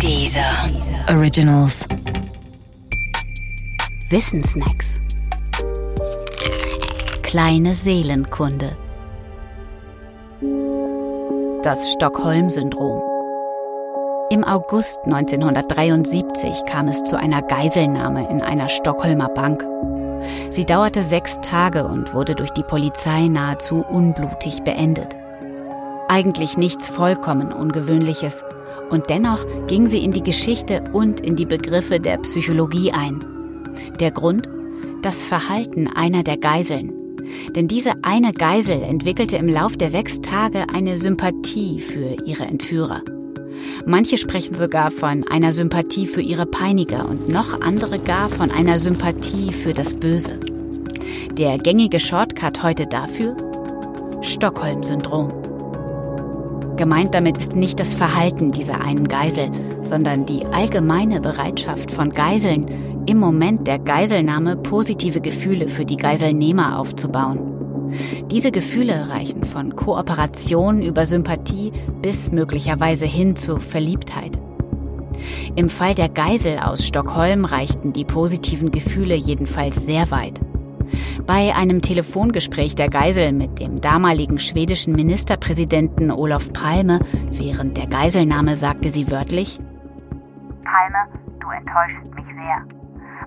Dieser Originals. Wissensnacks. Kleine Seelenkunde. Das Stockholm-Syndrom. Im August 1973 kam es zu einer Geiselnahme in einer Stockholmer Bank. Sie dauerte sechs Tage und wurde durch die Polizei nahezu unblutig beendet. Eigentlich nichts vollkommen Ungewöhnliches. Und dennoch ging sie in die Geschichte und in die Begriffe der Psychologie ein. Der Grund? Das Verhalten einer der Geiseln. Denn diese eine Geisel entwickelte im Lauf der sechs Tage eine Sympathie für ihre Entführer. Manche sprechen sogar von einer Sympathie für ihre Peiniger und noch andere gar von einer Sympathie für das Böse. Der gängige Shortcut heute dafür? Stockholm-Syndrom. Gemeint damit ist nicht das Verhalten dieser einen Geisel, sondern die allgemeine Bereitschaft von Geiseln, im Moment der Geiselnahme positive Gefühle für die Geiselnehmer aufzubauen. Diese Gefühle reichen von Kooperation über Sympathie bis möglicherweise hin zu Verliebtheit. Im Fall der Geisel aus Stockholm reichten die positiven Gefühle jedenfalls sehr weit. Bei einem Telefongespräch der Geisel mit dem damaligen schwedischen Ministerpräsidenten Olof Palme während der Geiselnahme sagte sie wörtlich, Palme, du enttäuschst mich sehr.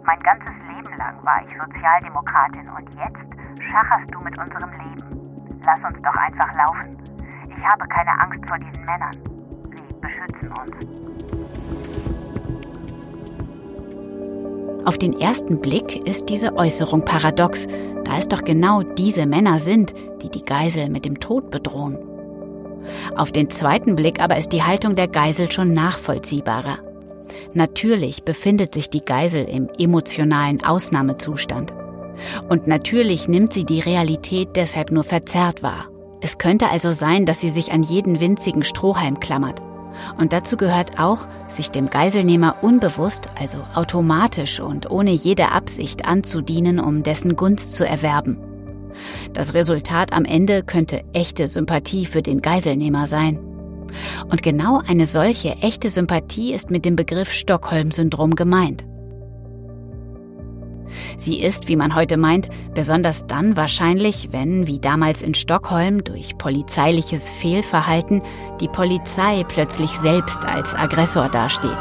Mein ganzes Leben lang war ich Sozialdemokratin und jetzt schacherst du mit unserem Leben. Lass uns doch einfach laufen. Ich habe keine Angst vor diesen Männern. Sie beschützen uns. Auf den ersten Blick ist diese Äußerung paradox, da es doch genau diese Männer sind, die die Geisel mit dem Tod bedrohen. Auf den zweiten Blick aber ist die Haltung der Geisel schon nachvollziehbarer. Natürlich befindet sich die Geisel im emotionalen Ausnahmezustand. Und natürlich nimmt sie die Realität deshalb nur verzerrt wahr. Es könnte also sein, dass sie sich an jeden winzigen Strohhalm klammert. Und dazu gehört auch, sich dem Geiselnehmer unbewusst, also automatisch und ohne jede Absicht anzudienen, um dessen Gunst zu erwerben. Das Resultat am Ende könnte echte Sympathie für den Geiselnehmer sein. Und genau eine solche echte Sympathie ist mit dem Begriff Stockholm-Syndrom gemeint. Sie ist, wie man heute meint, besonders dann wahrscheinlich, wenn, wie damals in Stockholm, durch polizeiliches Fehlverhalten die Polizei plötzlich selbst als Aggressor dasteht.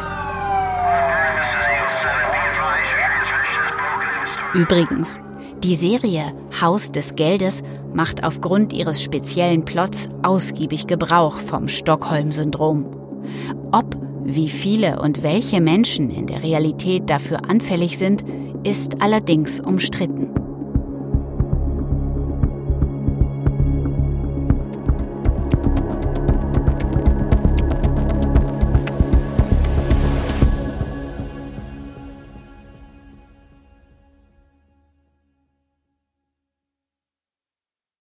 Übrigens, die Serie Haus des Geldes macht aufgrund ihres speziellen Plots ausgiebig Gebrauch vom Stockholm-Syndrom. Ob, wie viele und welche Menschen in der Realität dafür anfällig sind, ist allerdings umstritten.